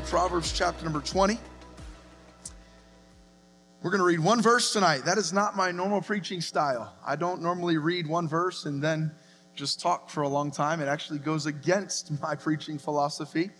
to Proverbs chapter number 20? We're going to read one verse tonight. That is not my normal preaching style. I don't normally read one verse and then just talk for a long time. It actually goes against my preaching philosophy.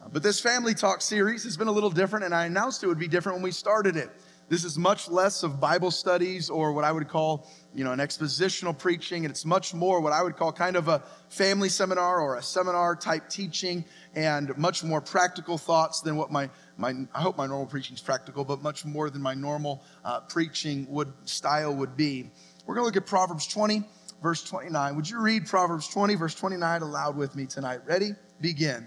Uh, but this family talk series has been a little different, and I announced it would be different when we started it. This is much less of Bible studies or what I would call, you know, an expositional preaching. And it's much more what I would call kind of a family seminar or a seminar type teaching and much more practical thoughts than what my, my I hope my normal preaching is practical, but much more than my normal uh, preaching would style would be. We're going to look at Proverbs 20, verse 29. Would you read Proverbs 20, verse 29 aloud with me tonight? Ready? Begin.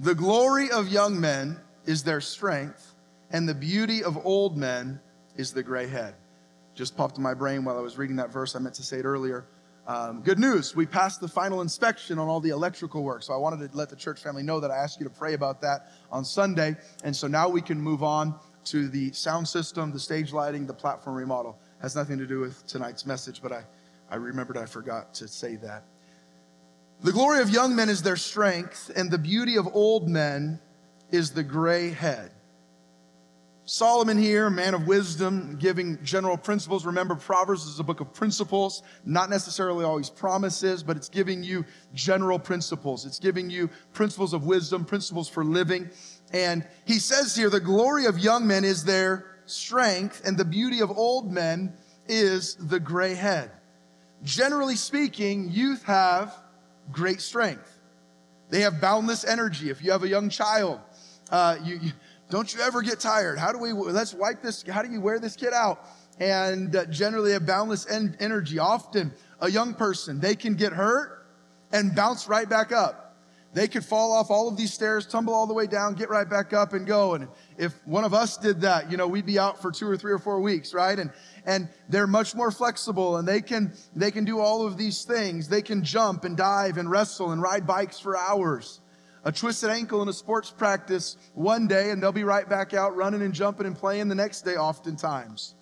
The glory of young men is their strength and the beauty of old men is the gray head. Just popped in my brain while I was reading that verse. I meant to say it earlier. Um, good news, we passed the final inspection on all the electrical work. So I wanted to let the church family know that I asked you to pray about that on Sunday. And so now we can move on to the sound system, the stage lighting, the platform remodel. Has nothing to do with tonight's message, but I, I remembered I forgot to say that. The glory of young men is their strength, and the beauty of old men is the gray head. Solomon here, man of wisdom, giving general principles. Remember, Proverbs is a book of principles, not necessarily always promises, but it's giving you general principles. It's giving you principles of wisdom, principles for living. And he says here, the glory of young men is their strength, and the beauty of old men is the gray head. Generally speaking, youth have great strength. They have boundless energy. If you have a young child, uh, you, you don't you ever get tired? How do we, let's wipe this, how do you wear this kid out? And uh, generally have boundless en- energy. Often a young person, they can get hurt and bounce right back up. They could fall off all of these stairs, tumble all the way down, get right back up and go. And if one of us did that, you know, we'd be out for two or three or four weeks, right? And, and they're much more flexible and they can, they can do all of these things. They can jump and dive and wrestle and ride bikes for hours a twisted ankle in a sports practice one day and they'll be right back out running and jumping and playing the next day, oftentimes.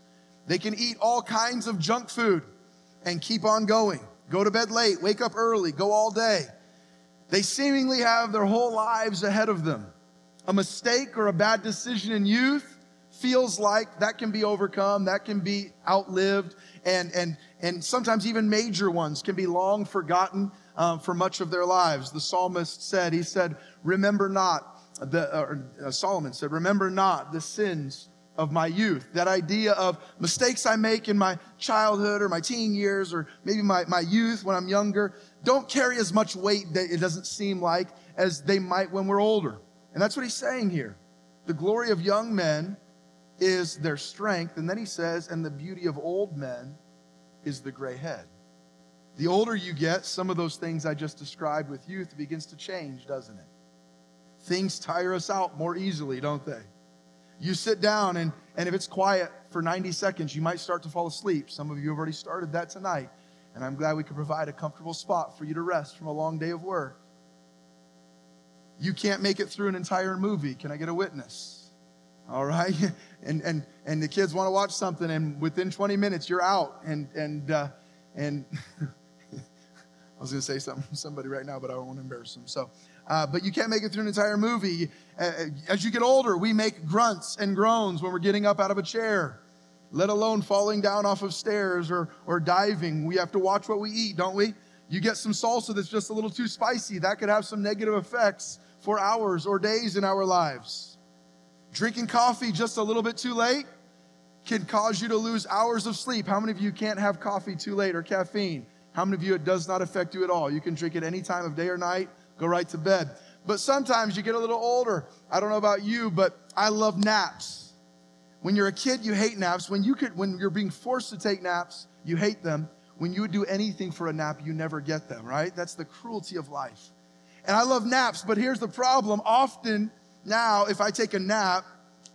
They can eat all kinds of junk food and keep on going. Go to bed late, wake up early, go all day. They seemingly have their whole lives ahead of them. A mistake or a bad decision in youth feels like that can be overcome, that can be outlived, and, and, and sometimes even major ones can be long forgotten um, for much of their lives. The psalmist said, he said, remember not, the, or, uh, Solomon said, remember not the sins of my youth. That idea of mistakes I make in my childhood or my teen years or maybe my, my youth when I'm younger don't carry as much weight that it doesn't seem like as they might when we're older. And that's what he's saying here. The glory of young men is their strength. And then he says, and the beauty of old men is the gray head. The older you get, some of those things I just described with youth begins to change, doesn't it? Things tire us out more easily, don't they? You sit down, and, and if it's quiet for 90 seconds, you might start to fall asleep. Some of you have already started that tonight, and I'm glad we could provide a comfortable spot for you to rest from a long day of work. You can't make it through an entire movie. Can I get a witness? All right? And, and, and the kids want to watch something, and within 20 minutes, you're out. And, and, uh, and I was going to say something somebody right now, but I don't want to embarrass them. So, uh, but you can't make it through an entire movie. Uh, as you get older, we make grunts and groans when we're getting up out of a chair, let alone falling down off of stairs or, or diving. We have to watch what we eat, don't we? You get some salsa that's just a little too spicy. That could have some negative effects for hours or days in our lives. Drinking coffee just a little bit too late can cause you to lose hours of sleep. How many of you can't have coffee too late or caffeine? How many of you it does not affect you at all? You can drink it any time of day or night, go right to bed. But sometimes you get a little older. I don't know about you, but I love naps. When you're a kid, you hate naps. When you could when you're being forced to take naps, you hate them. When you would do anything for a nap, you never get them, right? That's the cruelty of life. And I love naps, but here's the problem. Often now if I take a nap,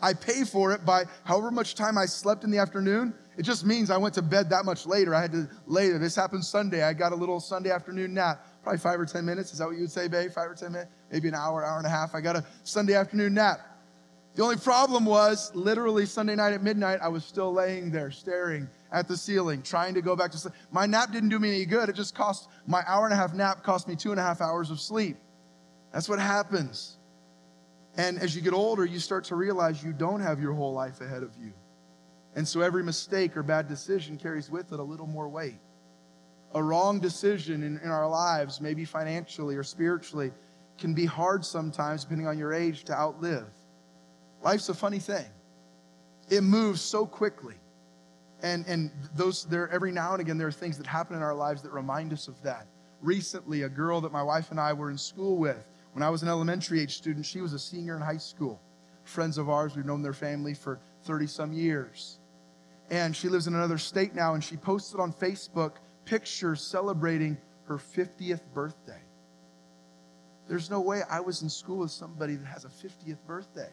I pay for it by however much time I slept in the afternoon. It just means I went to bed that much later. I had to later. This happened Sunday. I got a little Sunday afternoon nap, probably five or 10 minutes. Is that what you would say, babe? Five or 10 minutes? Maybe an hour, hour and a half. I got a Sunday afternoon nap. The only problem was literally Sunday night at midnight, I was still laying there staring at the ceiling, trying to go back to sleep. My nap didn't do me any good. It just cost my hour and a half nap cost me two and a half hours of sleep. That's what happens. And as you get older, you start to realize you don't have your whole life ahead of you. And so every mistake or bad decision carries with it a little more weight. A wrong decision in, in our lives, maybe financially or spiritually, can be hard sometimes, depending on your age, to outlive. Life's a funny thing. It moves so quickly. And, and those there every now and again there are things that happen in our lives that remind us of that. Recently, a girl that my wife and I were in school with, when I was an elementary age student, she was a senior in high school. Friends of ours, we've known their family for 30 some years. And she lives in another state now, and she posted on Facebook pictures celebrating her 50th birthday. There's no way I was in school with somebody that has a 50th birthday.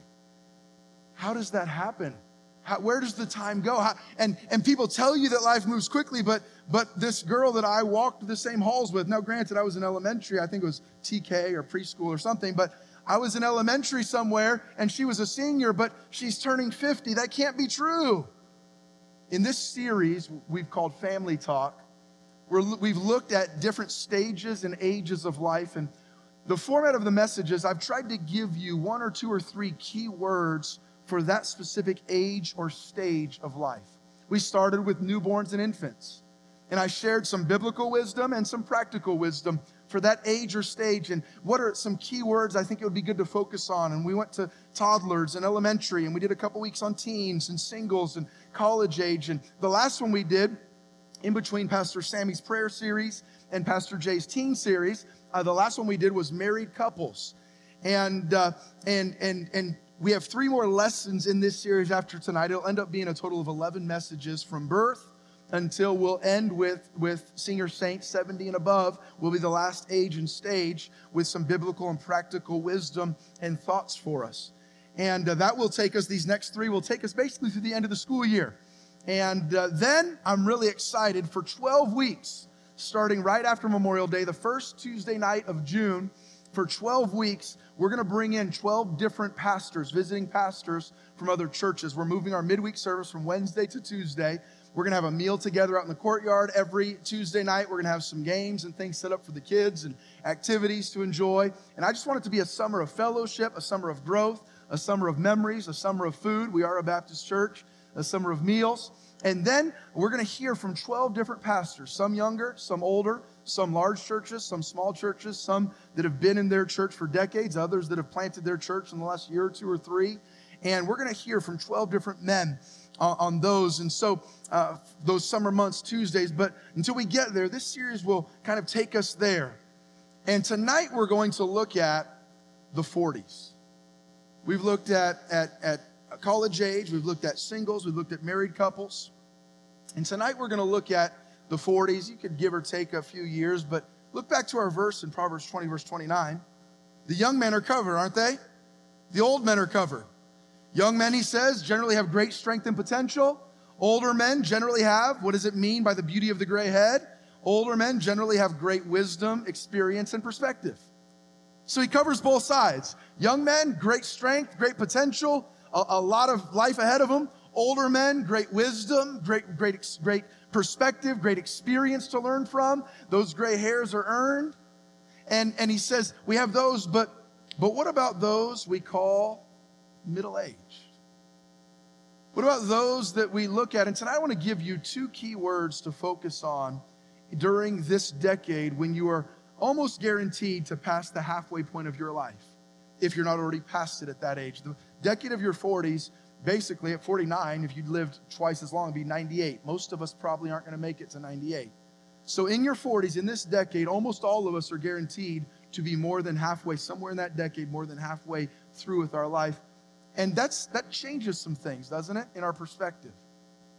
How does that happen? How, where does the time go? How, and, and people tell you that life moves quickly, but, but this girl that I walked the same halls with, now granted, I was in elementary, I think it was TK or preschool or something, but I was in elementary somewhere and she was a senior, but she's turning 50. That can't be true. In this series we've called Family Talk, we have looked at different stages and ages of life. And the format of the messages, I've tried to give you one or two or three key words for that specific age or stage of life. We started with newborns and infants, and I shared some biblical wisdom and some practical wisdom for that age or stage and what are some key words I think it would be good to focus on. And we went to toddlers and elementary, and we did a couple weeks on teens and singles and college age. And the last one we did, in between Pastor Sammy's prayer series and Pastor Jay's teen series, uh, the last one we did was married couples. And, uh, and, and, and we have three more lessons in this series after tonight. It'll end up being a total of 11 messages from birth until we'll end with, with senior saints 70 and above, will be the last age and stage with some biblical and practical wisdom and thoughts for us. And uh, that will take us, these next three will take us basically through the end of the school year. And uh, then I'm really excited for 12 weeks, starting right after Memorial Day, the first Tuesday night of June for 12 weeks, we're going to bring in 12 different pastors, visiting pastors from other churches. We're moving our midweek service from Wednesday to Tuesday. We're going to have a meal together out in the courtyard every Tuesday night. We're going to have some games and things set up for the kids and activities to enjoy. And I just want it to be a summer of fellowship, a summer of growth, a summer of memories, a summer of food. We are a Baptist church, a summer of meals. And then we're going to hear from 12 different pastors, some younger, some older, some large churches, some small churches, some that have been in their church for decades, others that have planted their church in the last year or two or three. And we're going to hear from 12 different men uh, on those. And so, uh, those summer months, Tuesdays. But until we get there, this series will kind of take us there. And tonight, we're going to look at the 40s. We've looked at, at, at college age, we've looked at singles, we've looked at married couples. And tonight, we're going to look at the 40s. You could give or take a few years, but look back to our verse in Proverbs 20, verse 29. The young men are covered, aren't they? The old men are covered. Young men, he says, generally have great strength and potential. Older men generally have, what does it mean by the beauty of the gray head? Older men generally have great wisdom, experience, and perspective. So he covers both sides. Young men, great strength, great potential, a, a lot of life ahead of them. Older men, great wisdom, great, great, great perspective, great experience to learn from. Those gray hairs are earned. And, and he says, we have those, but, but what about those we call middle aged? What about those that we look at? And tonight I want to give you two key words to focus on during this decade when you are almost guaranteed to pass the halfway point of your life, if you're not already past it at that age. The decade of your 40s basically at 49, if you'd lived twice as long, be 98. Most of us probably aren't going to make it to 98. So in your 40s, in this decade, almost all of us are guaranteed to be more than halfway, somewhere in that decade, more than halfway through with our life. And that's that changes some things, doesn't it, in our perspective?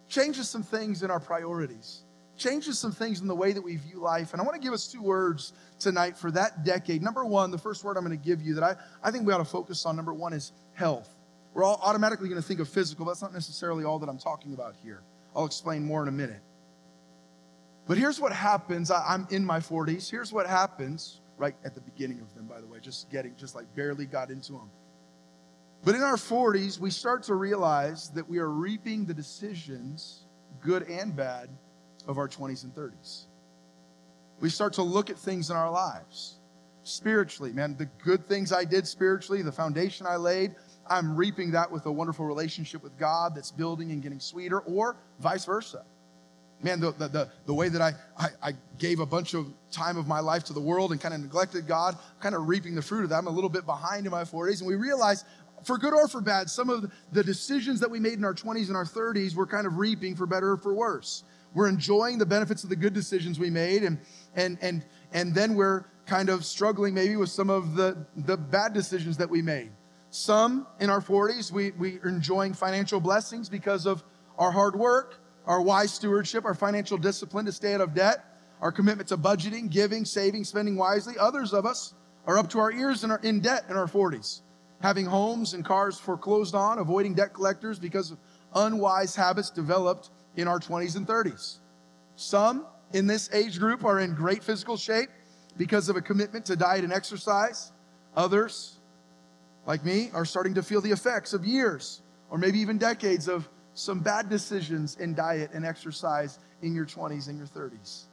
Changes some things in our priorities. Changes some things in the way that we view life. And I want to give us two words tonight for that decade. Number one, the first word I'm going to give you that I, I think we ought to focus on, number one, is health. We're all automatically going to think of physical, but that's not necessarily all that I'm talking about here. I'll explain more in a minute. But here's what happens. I, I'm in my 40s. Here's what happens right at the beginning of them, by the way, just getting, just like barely got into them. But in our 40s, we start to realize that we are reaping the decisions, good and bad, of our 20s and 30s. We start to look at things in our lives spiritually, man, the good things I did spiritually, the foundation I laid, I'm reaping that with a wonderful relationship with God that's building and getting sweeter, or vice versa. Man, the, the, the, the way that I, I, I, gave a bunch of time of my life to the world and kind of neglected God, kind of reaping the fruit of that. I'm a little bit behind in my 40s. And we realize, for good or for bad, some of the decisions that we made in our 20s and our 30s, we're kind of reaping for better or for worse. We're enjoying the benefits of the good decisions we made, and, and, and, and then we're kind of struggling maybe with some of the, the bad decisions that we made. Some in our 40s, we, we are enjoying financial blessings because of our hard work, our wise stewardship, our financial discipline to stay out of debt, our commitment to budgeting, giving, saving, spending wisely. Others of us are up to our ears in, our, in debt in our 40s, having homes and cars foreclosed on, avoiding debt collectors because of unwise habits developed in our 20s and 30s. Some in this age group are in great physical shape because of a commitment to diet and exercise. Others, like me, are starting to feel the effects of years or maybe even decades of some bad decisions in diet and exercise in your 20s and your 30s.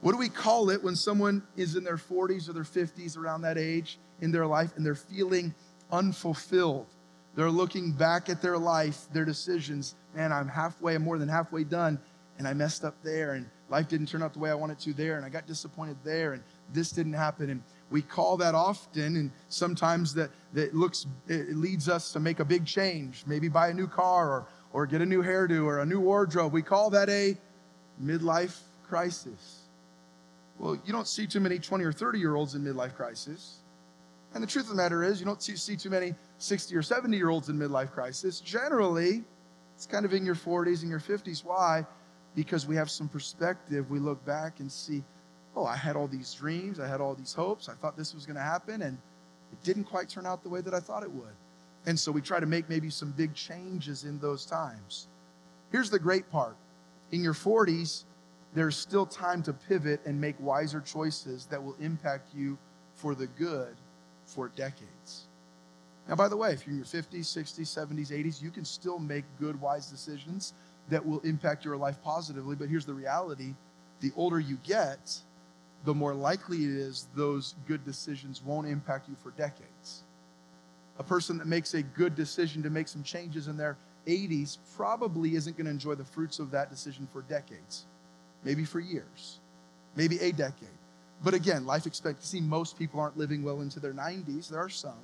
What do we call it when someone is in their 40s or their 50s, around that age in their life, and they're feeling unfulfilled? They're looking back at their life, their decisions. Man, I'm halfway, more than halfway done, and I messed up there, and life didn't turn out the way I wanted to there, and I got disappointed there, and this didn't happen. And we call that often, and sometimes that, that looks it leads us to make a big change, maybe buy a new car or, or get a new hairdo or a new wardrobe. We call that a midlife crisis. Well, you don't see too many 20 or 30 year olds in midlife crisis. And the truth of the matter is, you don't see too many 60 or 70 year olds in midlife crisis. Generally, it's kind of in your 40s and your 50s. Why? Because we have some perspective. We look back and see, oh, I had all these dreams, I had all these hopes, I thought this was going to happen, and it didn't quite turn out the way that I thought it would. And so we try to make maybe some big changes in those times. Here's the great part in your 40s, there's still time to pivot and make wiser choices that will impact you for the good for decades. Now, by the way, if you're in your 50s, 60s, 70s, 80s, you can still make good, wise decisions that will impact your life positively. But here's the reality the older you get, the more likely it is those good decisions won't impact you for decades. A person that makes a good decision to make some changes in their 80s probably isn't going to enjoy the fruits of that decision for decades, maybe for years, maybe a decade. But again, life expectancy, most people aren't living well into their 90s. There are some.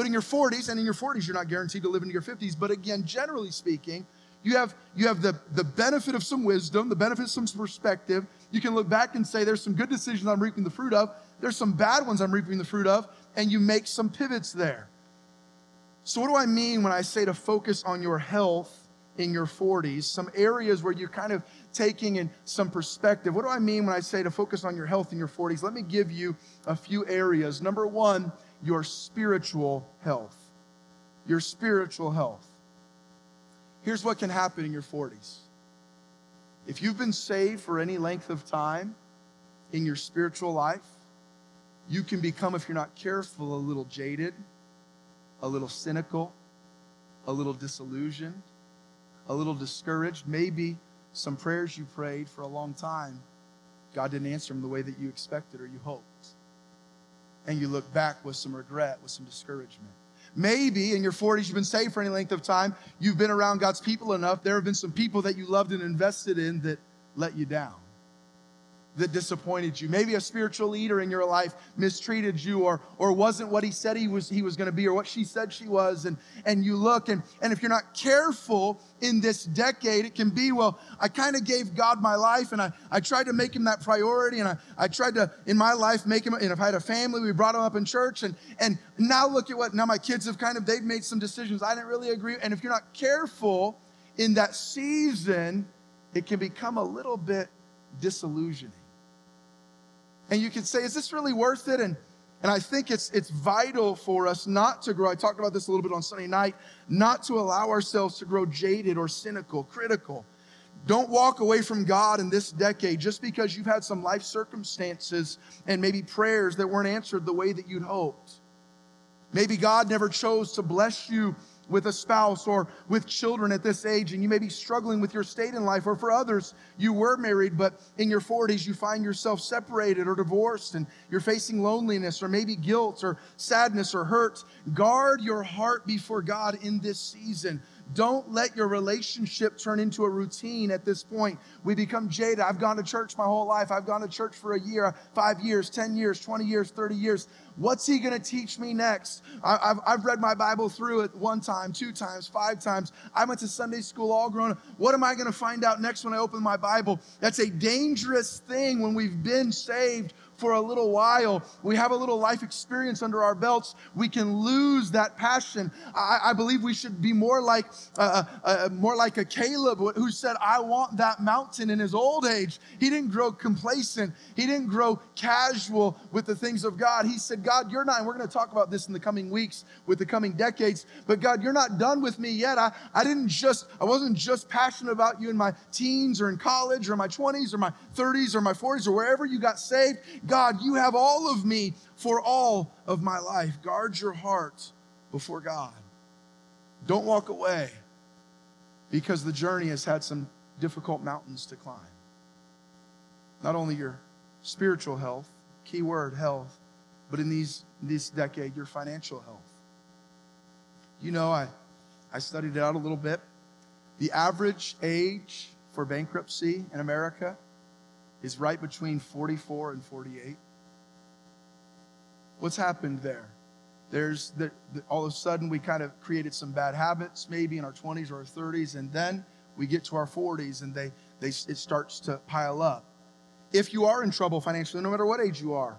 But in your 40s, and in your 40s, you're not guaranteed to live into your 50s. But again, generally speaking, you have, you have the, the benefit of some wisdom, the benefit of some perspective. You can look back and say, there's some good decisions I'm reaping the fruit of, there's some bad ones I'm reaping the fruit of, and you make some pivots there. So, what do I mean when I say to focus on your health in your 40s? Some areas where you're kind of taking in some perspective. What do I mean when I say to focus on your health in your 40s? Let me give you a few areas. Number one, your spiritual health. Your spiritual health. Here's what can happen in your 40s. If you've been saved for any length of time in your spiritual life, you can become, if you're not careful, a little jaded, a little cynical, a little disillusioned, a little discouraged. Maybe some prayers you prayed for a long time, God didn't answer them the way that you expected or you hoped. And you look back with some regret, with some discouragement. Maybe in your 40s, you've been saved for any length of time, you've been around God's people enough, there have been some people that you loved and invested in that let you down that disappointed you. Maybe a spiritual leader in your life mistreated you or, or wasn't what he said he was, he was going to be or what she said she was. And, and you look, and, and if you're not careful in this decade, it can be, well, I kind of gave God my life and I, I tried to make him that priority. And I, I tried to, in my life, make him, and if I had a family, we brought him up in church. And, and now look at what, now my kids have kind of, they've made some decisions I didn't really agree. And if you're not careful in that season, it can become a little bit disillusioning. And you can say, is this really worth it? And and I think it's, it's vital for us not to grow. I talked about this a little bit on Sunday night, not to allow ourselves to grow jaded or cynical, critical. Don't walk away from God in this decade just because you've had some life circumstances and maybe prayers that weren't answered the way that you'd hoped. Maybe God never chose to bless you with a spouse or with children at this age, and you may be struggling with your state in life, or for others, you were married, but in your 40s, you find yourself separated or divorced, and you're facing loneliness or maybe guilt or sadness or hurt. Guard your heart before God in this season. Don't let your relationship turn into a routine at this point. We become jaded. I've gone to church my whole life. I've gone to church for a year, five years, 10 years, 20 years, 30 years. What's he going to teach me next? I, have I've read my Bible through it one time, two times, five times. I went to Sunday school all grown up. What am I going to find out next when I open my Bible? That's a dangerous thing when we've been saved for a little while, we have a little life experience under our belts, we can lose that passion. I, I believe we should be more like uh, uh, uh, more like a Caleb who said, "I want that mountain." In his old age, he didn't grow complacent. He didn't grow casual with the things of God. He said, "God, you're not." We're going to talk about this in the coming weeks, with the coming decades. But God, you're not done with me yet. I, I didn't just I wasn't just passionate about you in my teens or in college or my 20s or my 30s or my 40s or wherever you got saved. God, you have all of me for all of my life. Guard your heart before God. Don't walk away because the journey has had some difficult mountains to climb. Not only your spiritual health, key word health, but in these this decade, your financial health. You know, I, I studied it out a little bit. The average age for bankruptcy in America is right between 44 and 48. What's happened there? There's the, the, all of a sudden we kind of created some bad habits, maybe in our 20s or our 30s, and then we get to our 40s and they, they it starts to pile up. If you are in trouble financially, no matter what age you are,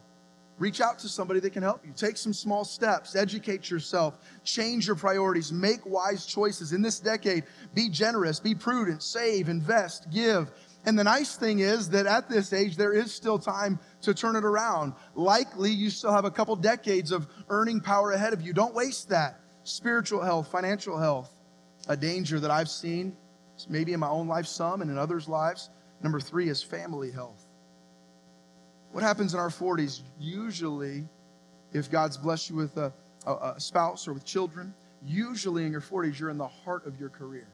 reach out to somebody that can help you. Take some small steps, educate yourself, change your priorities, make wise choices. In this decade, be generous, be prudent, save, invest, give and the nice thing is that at this age, there is still time to turn it around. Likely, you still have a couple decades of earning power ahead of you. Don't waste that. Spiritual health, financial health, a danger that I've seen, maybe in my own life, some, and in others' lives. Number three is family health. What happens in our 40s? Usually, if God's blessed you with a, a, a spouse or with children, usually in your 40s, you're in the heart of your career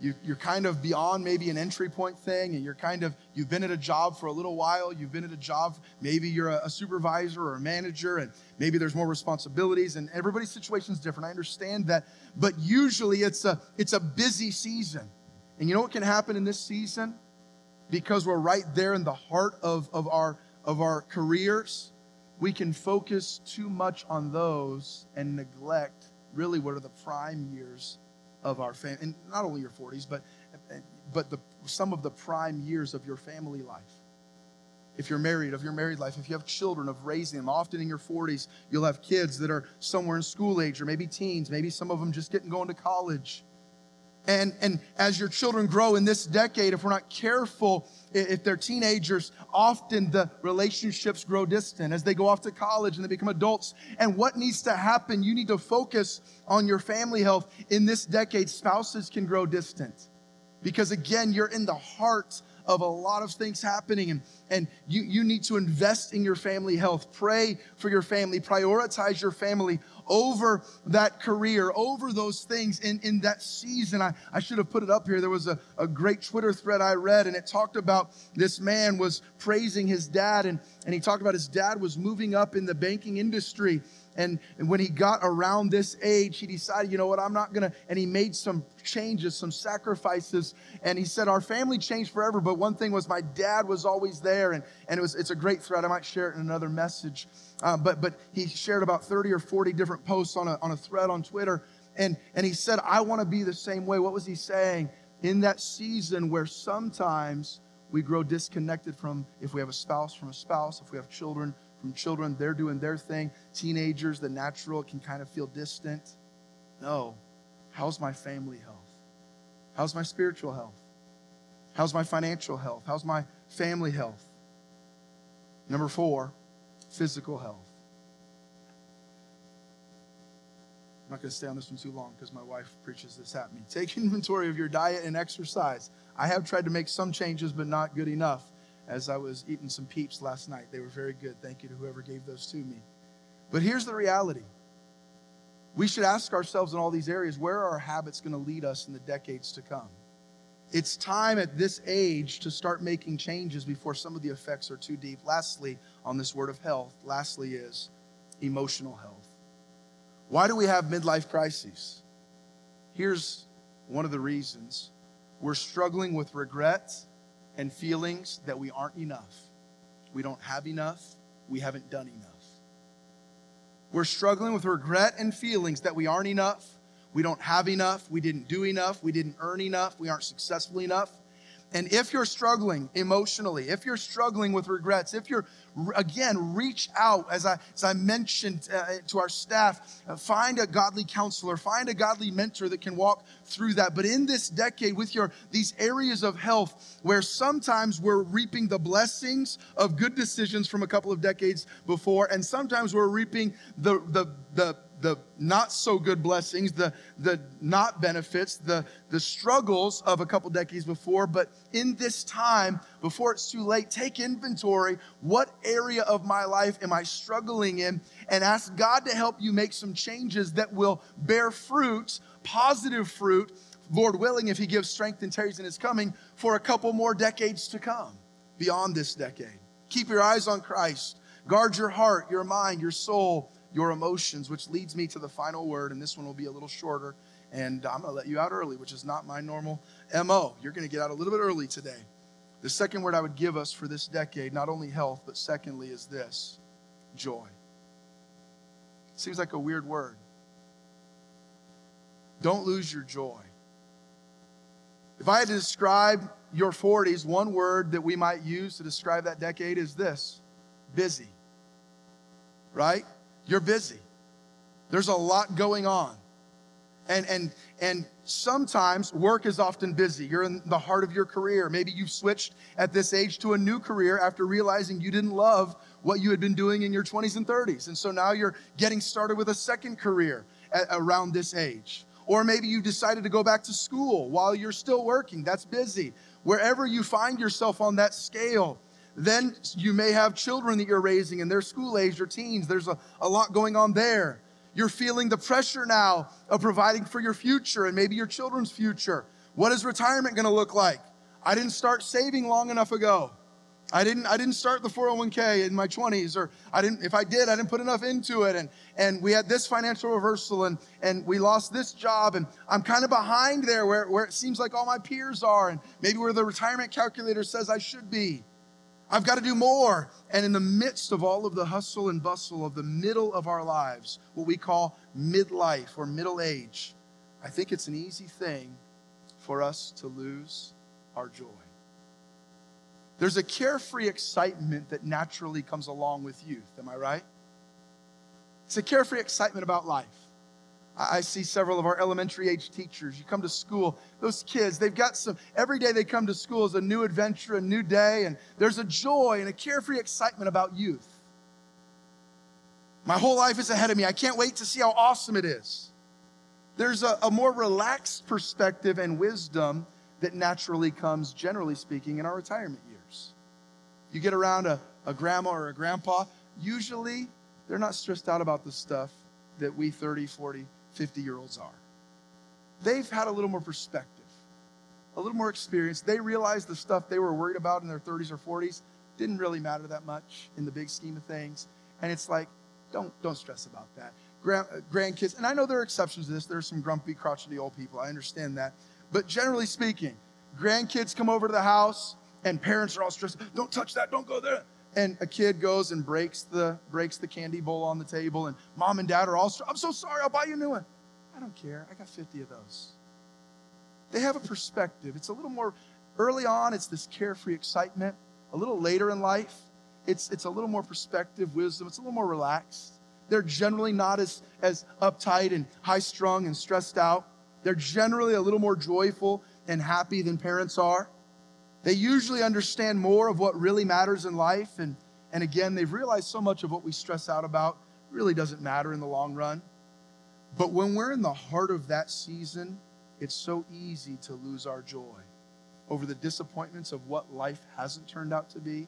you, are kind of beyond maybe an entry point thing and you're kind of you've been at a job for a little while you've been at a job maybe you're a, a, supervisor or a manager and maybe there's more responsibilities and everybody's situation is different i understand that but usually it's a it's a busy season. And you know what can happen in this season? Because we're right there in the heart of, of our of our careers we can focus too much on those and neglect really what are the prime years of our family, and not only your 40s, but, but the, some of the prime years of your family life. If you're married, of your married life, if you have children, of raising them. Often in your 40s, you'll have kids that are somewhere in school age, or maybe teens, maybe some of them just getting going to college. And, and as your children grow in this decade, if we're not careful, if they're teenagers, often the relationships grow distant as they go off to college and they become adults. And what needs to happen? You need to focus on your family health. In this decade, spouses can grow distant because, again, you're in the heart of a lot of things happening and, and you, you need to invest in your family health pray for your family prioritize your family over that career, over those things in, in that season. I, I should have put it up here. There was a, a great Twitter thread I read, and it talked about this man was praising his dad, and, and he talked about his dad was moving up in the banking industry. And, and when he got around this age, he decided, you know what, I'm not going to, and he made some changes, some sacrifices. And he said, our family changed forever. But one thing was my dad was always there. And, and it was, it's a great thread. I might share it in another message. Uh, but, but he shared about 30 or 40 different posts on a, on a thread on Twitter. And, and he said, I want to be the same way. What was he saying? In that season where sometimes we grow disconnected from if we have a spouse from a spouse, if we have children from children, they're doing their thing. Teenagers, the natural can kind of feel distant. No. How's my family health? How's my spiritual health? How's my financial health? How's my family health? Number four, physical health. I'm not going to stay on this one too long because my wife preaches this at me. Take inventory of your diet and exercise. I have tried to make some changes, but not good enough. As I was eating some peeps last night, they were very good. Thank you to whoever gave those to me. But here's the reality we should ask ourselves in all these areas where are our habits going to lead us in the decades to come? It's time at this age to start making changes before some of the effects are too deep. Lastly, on this word of health, lastly is emotional health. Why do we have midlife crises? Here's one of the reasons we're struggling with regret and feelings that we aren't enough. We don't have enough. We haven't done enough. We're struggling with regret and feelings that we aren't enough. We don't have enough. We didn't do enough. We didn't earn enough. We aren't successful enough. And if you're struggling emotionally, if you're struggling with regrets, if you're, again, reach out, as I, as I mentioned uh, to our staff, uh, find a godly counselor, find a godly mentor that can walk through that. But in this decade, with your these areas of health, where sometimes we're reaping the blessings of good decisions from a couple of decades before, and sometimes we're reaping the, the, the the not so good blessings, the, the not benefits, the, the struggles of a couple decades before. But in this time, before it's too late, take inventory. What area of my life am I struggling in? And ask God to help you make some changes that will bear fruit, positive fruit, Lord willing, if He gives strength and tarries in His coming, for a couple more decades to come beyond this decade. Keep your eyes on Christ. Guard your heart, your mind, your soul your emotions, which leads me to the final word, and this one will be a little shorter. And I'm going to let you out early, which is not my normal MO. You're going to get out a little bit early today. The second word I would give us for this decade, not only health, but secondly, is this joy. Seems like a weird word. Don't lose your joy. If I had to describe your 40s, one word that we might use to describe that decade is this busy. Right? You're busy. There's a lot going on. And, and, and sometimes work is often busy. You're in the heart of your career. Maybe you've switched at this age to a new career after realizing you didn't love what you had been doing in your 20s and 30s. And so now you're getting started with a second career at, around this age. Or maybe you decided to go back to school while you're still working. That's busy. Wherever you find yourself on that scale, then you may have children that you're raising and they're school age or teens. There's a, a lot going on there. You're feeling the pressure now of providing for your future and maybe your children's future. What is retirement going to look like? I didn't start saving long enough ago. I didn't I didn't start the 401k in my 20s or I didn't if I did I didn't put enough into it and and we had this financial reversal and and we lost this job and I'm kind of behind there where where it seems like all my peers are and maybe where the retirement calculator says I should be. I've got to do more. And in the midst of all of the hustle and bustle of the middle of our lives, what we call midlife or middle age, I think it's an easy thing for us to lose our joy. There's a carefree excitement that naturally comes along with youth. Am I right? It's a carefree excitement about life. I see several of our elementary age teachers. You come to school, those kids, they've got some, every day they come to school is a new adventure, a new day, and there's a joy and a carefree excitement about youth. My whole life is ahead of me. I can't wait to see how awesome it is. There's a, a more relaxed perspective and wisdom that naturally comes, generally speaking, in our retirement years. You get around a, a grandma or a grandpa, usually they're not stressed out about the stuff that we 30, 40, 50 year olds are. They've had a little more perspective, a little more experience. They realize the stuff they were worried about in their 30s or 40s didn't really matter that much in the big scheme of things. And it's like, don't, don't stress about that. Grand, grandkids, and I know there are exceptions to this. There are some grumpy, crotchety old people. I understand that. But generally speaking, grandkids come over to the house and parents are all stressed. Don't touch that. Don't go there and a kid goes and breaks the breaks the candy bowl on the table and mom and dad are all i'm so sorry i'll buy you a new one. I don't care. I got 50 of those. They have a perspective. It's a little more early on it's this carefree excitement. A little later in life it's it's a little more perspective wisdom. It's a little more relaxed. They're generally not as as uptight and high strung and stressed out. They're generally a little more joyful and happy than parents are They usually understand more of what really matters in life. And, and again, they've realized so much of what we stress out about really doesn't matter in the long run. But when we're in the heart of that season, it's so easy to lose our joy over the disappointments of what life hasn't turned out to be,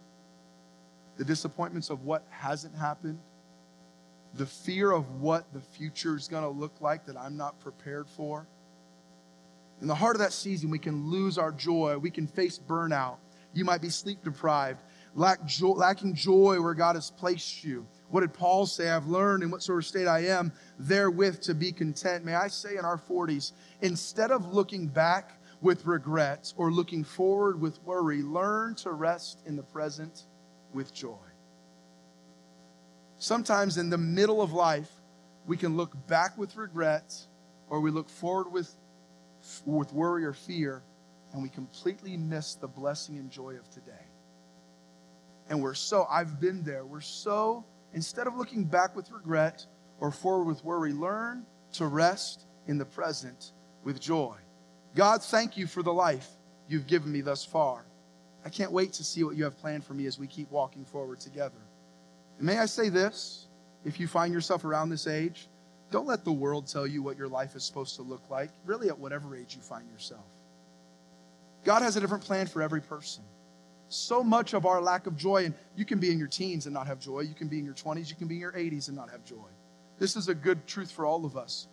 the disappointments of what hasn't happened, the fear of what the future is going to look like that I'm not prepared for. In the heart of that season, we can lose our joy. We can face burnout. You might be sleep deprived, lack joy, lacking joy where God has placed you. What did Paul say? I've learned in what sort of state I am therewith to be content. May I say in our 40s, instead of looking back with regrets or looking forward with worry, learn to rest in the present with joy. Sometimes in the middle of life, we can look back with regret or we look forward with, with worry or fear, and we completely miss the blessing and joy of today. And we're so, I've been there, we're so Instead of looking back with regret or forward with worry, learn to rest in the present with joy. God, thank you for the life you've given me thus far. I can't wait to see what you have planned for me as we keep walking forward together. And may I say this if you find yourself around this age, don't let the world tell you what your life is supposed to look like, really, at whatever age you find yourself. God has a different plan for every person so much of our lack of joy. And you can be in your teens and not have joy. You can be in your 20s. You can be in your 80s and not have joy. This is a good truth for all of us.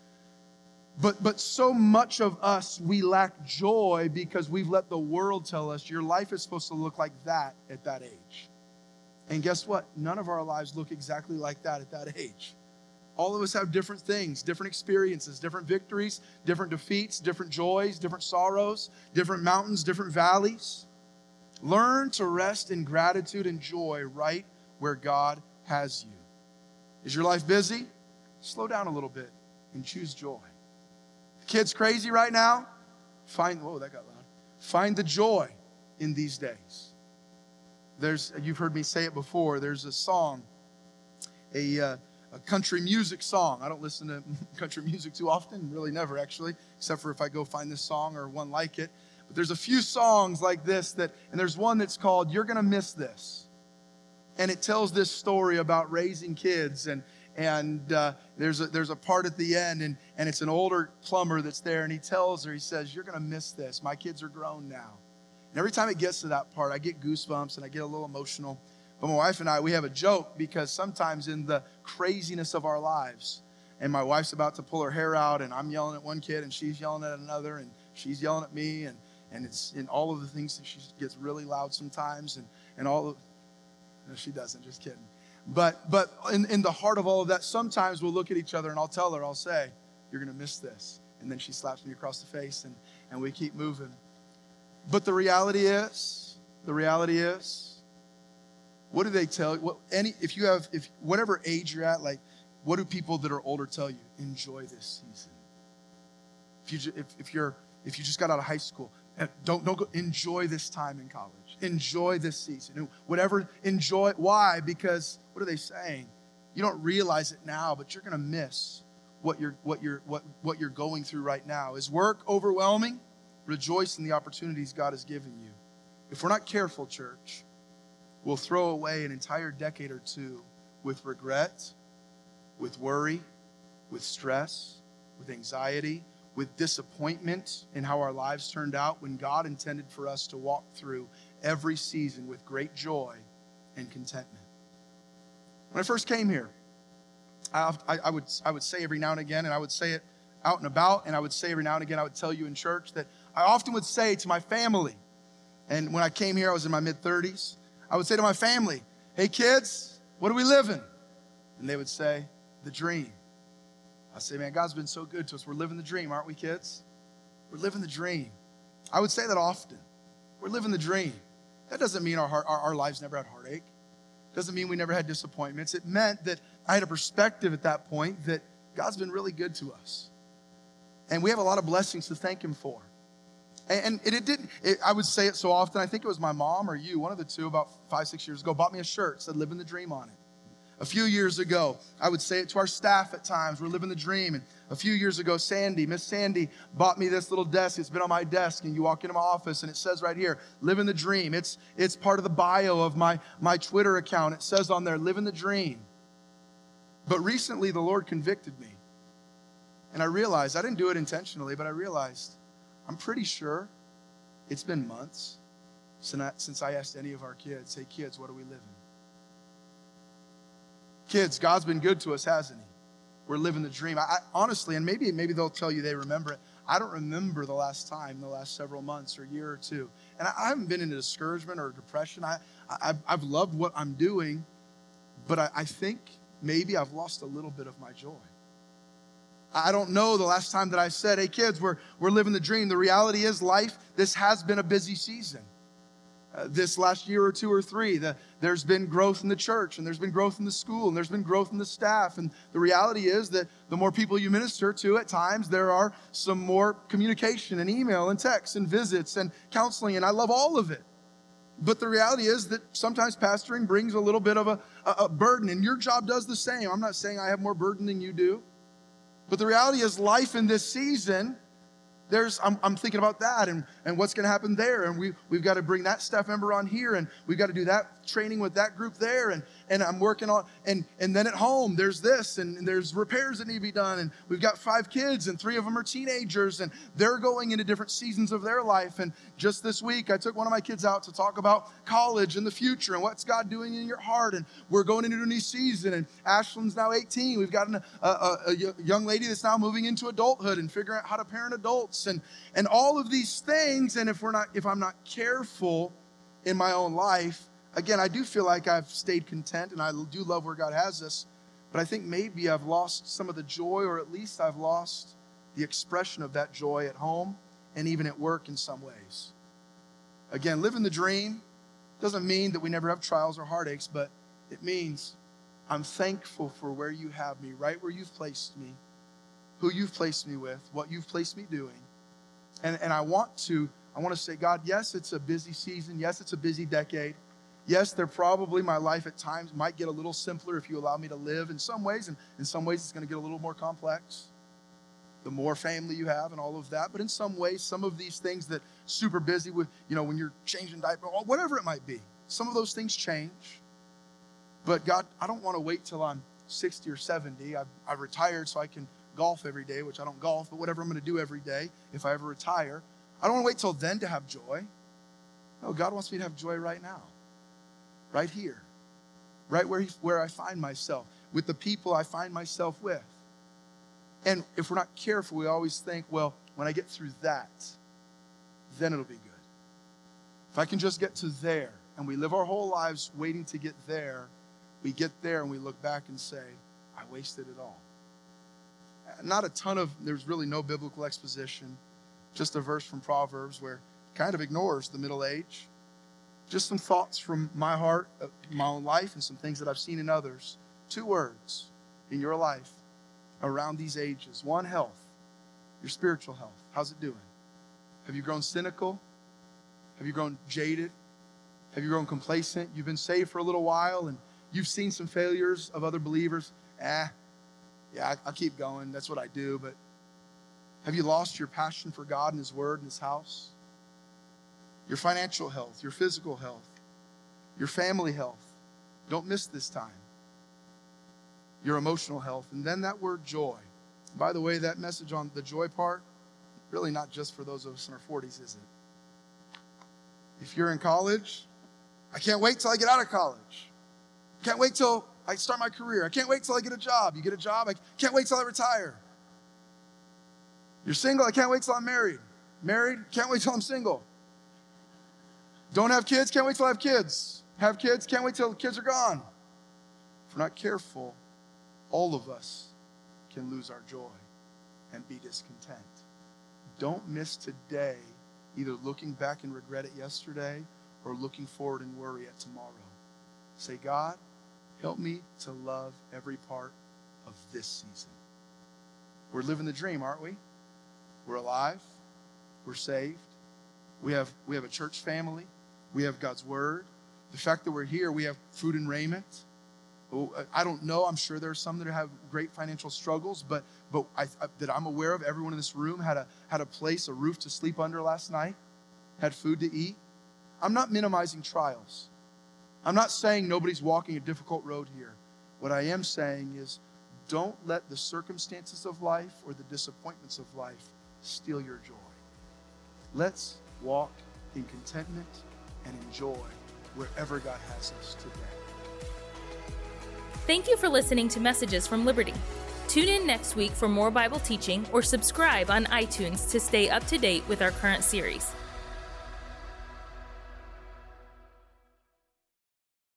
But, but so much of us, we lack joy because we've let the world tell us your life is supposed to look like that at that age. And guess what? None of our lives look exactly like that at that age. All of us have different things, different experiences, different victories, different defeats, different joys, different sorrows, different mountains, different valleys. Learn to rest in gratitude and joy right where God has you. Is your life busy? Slow down a little bit and choose joy. The kid's crazy right now? Find, whoa, that got loud. Find the joy in these days. There's, you've heard me say it before, there's a song, a, uh, a country music song. I don't listen to country music too often, really never actually, except for if I go find this song or one like it. But there's a few songs like this that, and there's one that's called You're Gonna Miss This. And it tells this story about raising kids and, and uh, there's, a, there's a part at the end and, and it's an older plumber that's there and he tells her he says you're going to miss this my kids are grown now and every time it gets to that part i get goosebumps and i get a little emotional but my wife and i we have a joke because sometimes in the craziness of our lives and my wife's about to pull her hair out and i'm yelling at one kid and she's yelling at another and she's yelling at me and and it's in all of the things that she gets really loud sometimes and, and all of no, she doesn't just kidding. But but in, in the heart of all of that sometimes we'll look at each other and i'll tell her i'll say you're going to miss this. And then she slaps me across the face and and we keep moving. But the reality is the reality is what do they tell you what any if you have if whatever age you're at like what do people that are older tell you enjoy this season if you if, if you're if you just got out of high school eh, don't, don't go, enjoy this time in college. Enjoy this season. Whatever, enjoy. Why? Because what are they saying? You don't realize it now, but you're going to miss what you're, what, you're, what, what you're going through right now. Is work overwhelming? Rejoice in the opportunities God has given you. If we're not careful, church, we'll throw away an entire decade or two with regret, with worry, with stress, with anxiety, with disappointment in how our lives turned out when God intended for us to walk through every season with great joy and contentment. When I first came here, I, I, would, I would say every now and again, and I would say it out and about, and I would say every now and again, I would tell you in church that I often would say to my family, and when I came here, I was in my mid 30s, I would say to my family, Hey kids, what are we living? And they would say, The dream. I say, man, God's been so good to us. We're living the dream, aren't we, kids? We're living the dream. I would say that often. We're living the dream. That doesn't mean our, heart, our, our lives never had heartache. Doesn't mean we never had disappointments. It meant that I had a perspective at that point that God's been really good to us. And we have a lot of blessings to thank Him for. And, and it didn't, it, I would say it so often. I think it was my mom or you, one of the two, about five, six years ago, bought me a shirt, said, Living the Dream on it. A few years ago, I would say it to our staff at times. We're living the dream. And a few years ago, Sandy, Miss Sandy, bought me this little desk. It's been on my desk, and you walk into my office, and it says right here, "Living the dream." It's it's part of the bio of my my Twitter account. It says on there, "Living the dream." But recently, the Lord convicted me, and I realized I didn't do it intentionally, but I realized I'm pretty sure it's been months since I asked any of our kids, "Hey, kids, what are we living?" Kids, God's been good to us, hasn't He? We're living the dream. I, honestly, and maybe maybe they'll tell you they remember it. I don't remember the last time, the last several months or year or two. And I, I haven't been in discouragement or depression. I, I have loved what I'm doing, but I, I think maybe I've lost a little bit of my joy. I don't know the last time that I said, "Hey kids, we're we're living the dream." The reality is, life. This has been a busy season. Uh, this last year or two or three. The, there's been growth in the church and there's been growth in the school and there's been growth in the staff. And the reality is that the more people you minister to at times, there are some more communication and email and text and visits and counseling. And I love all of it. But the reality is that sometimes pastoring brings a little bit of a, a, a burden, and your job does the same. I'm not saying I have more burden than you do. But the reality is, life in this season there's I'm, I'm, thinking about that and, and what's going to happen there. And we, we've got to bring that staff member on here and we've got to do that training with that group there and, and i'm working on and, and then at home there's this and, there's repairs that need to be done and we've got five kids and three of them are teenagers and they're going into different seasons of their life. And just this week i took one of my kids out to talk about college and the future and what's god doing in your heart and we're going into a new season and ashlyn's now 18 we've got an, a, a, a young lady that's now moving into adulthood and figuring out how to parent adults and and all of these things and if we're not if i'm not careful in my own life again i do feel like i've stayed content and i do love where god has us but i think maybe i've lost some of the joy or at least i've lost the expression of that joy at home and even at work in some ways again living the dream doesn't mean that we never have trials or heartaches but it means i'm thankful for where you have me right where you've placed me who you've placed me with, what you've placed me doing. And, and I want to, I want to say, God, yes, it's a busy season. Yes, it's a busy decade. Yes, there probably my life at times might get a little simpler if you allow me to live in some ways, and in some ways it's going to get a little more complex. The more family you have and all of that. But in some ways, some of these things that super busy with, you know, when you're changing diaper, whatever it might be, some of those things change. But God, I don't want to wait till I'm 60 or 70. I've, I've retired so I can golf every day, which I don't golf, but whatever I'm going to do every day if I ever retire. I don't want to wait till then to have joy. No, God wants me to have joy right now, right here, right where, he, where I find myself, with the people I find myself with. And if we're not careful, we always think, well, when I get through that, then it'll be good. If I can just get to there, and we live our whole lives waiting to get there, we get there and we look back and say, I wasted it all not a ton of, there's really no biblical exposition, just a verse from Proverbs where kind of ignores the middle age. Just some thoughts from my heart, uh, my own life, and some things that I've seen in others. Two words in your life around these ages. One, health, your spiritual health. How's it doing? Have you grown cynical? Have you grown jaded? Have you grown complacent? You've been saved for a little while and you've seen some failures of other believers. Ah, yeah, I, will keep going. That's what I do. But have you lost your passion for God and His Word and His house? Your financial health, your physical health, your family health. Don't miss this time. Your emotional health. And then that word joy. By the way, that message on the joy part, really not just for those of us in our 40s, is it? If you're in college, I can't wait till I get out of college. Can't wait till I start my career. I can't wait till I get a job. You get a job. I can't wait till I retire. You're single. I can't wait till I'm married. Married. Can't wait till I'm single. Don't have kids. Can't wait till I have kids. Have kids. Can't wait till the kids are gone. If we're not careful, all of us can lose our joy and be discontent. Don't miss today, either looking back and regret it yesterday or looking forward and worry at tomorrow. Say, God, Help me to love every part of this season. We're living the dream, aren't we? We're alive. We're saved. We have, we have a church family. We have God's word. The fact that we're here, we have food and raiment. Oh, I don't know. I'm sure there are some that have great financial struggles, but but I, I, that I'm aware of, everyone in this room had a had a place, a roof to sleep under last night, had food to eat. I'm not minimizing trials. I'm not saying nobody's walking a difficult road here. What I am saying is, don't let the circumstances of life or the disappointments of life steal your joy. Let's walk in contentment and enjoy wherever God has us today. Thank you for listening to Messages from Liberty. Tune in next week for more Bible teaching or subscribe on iTunes to stay up to date with our current series.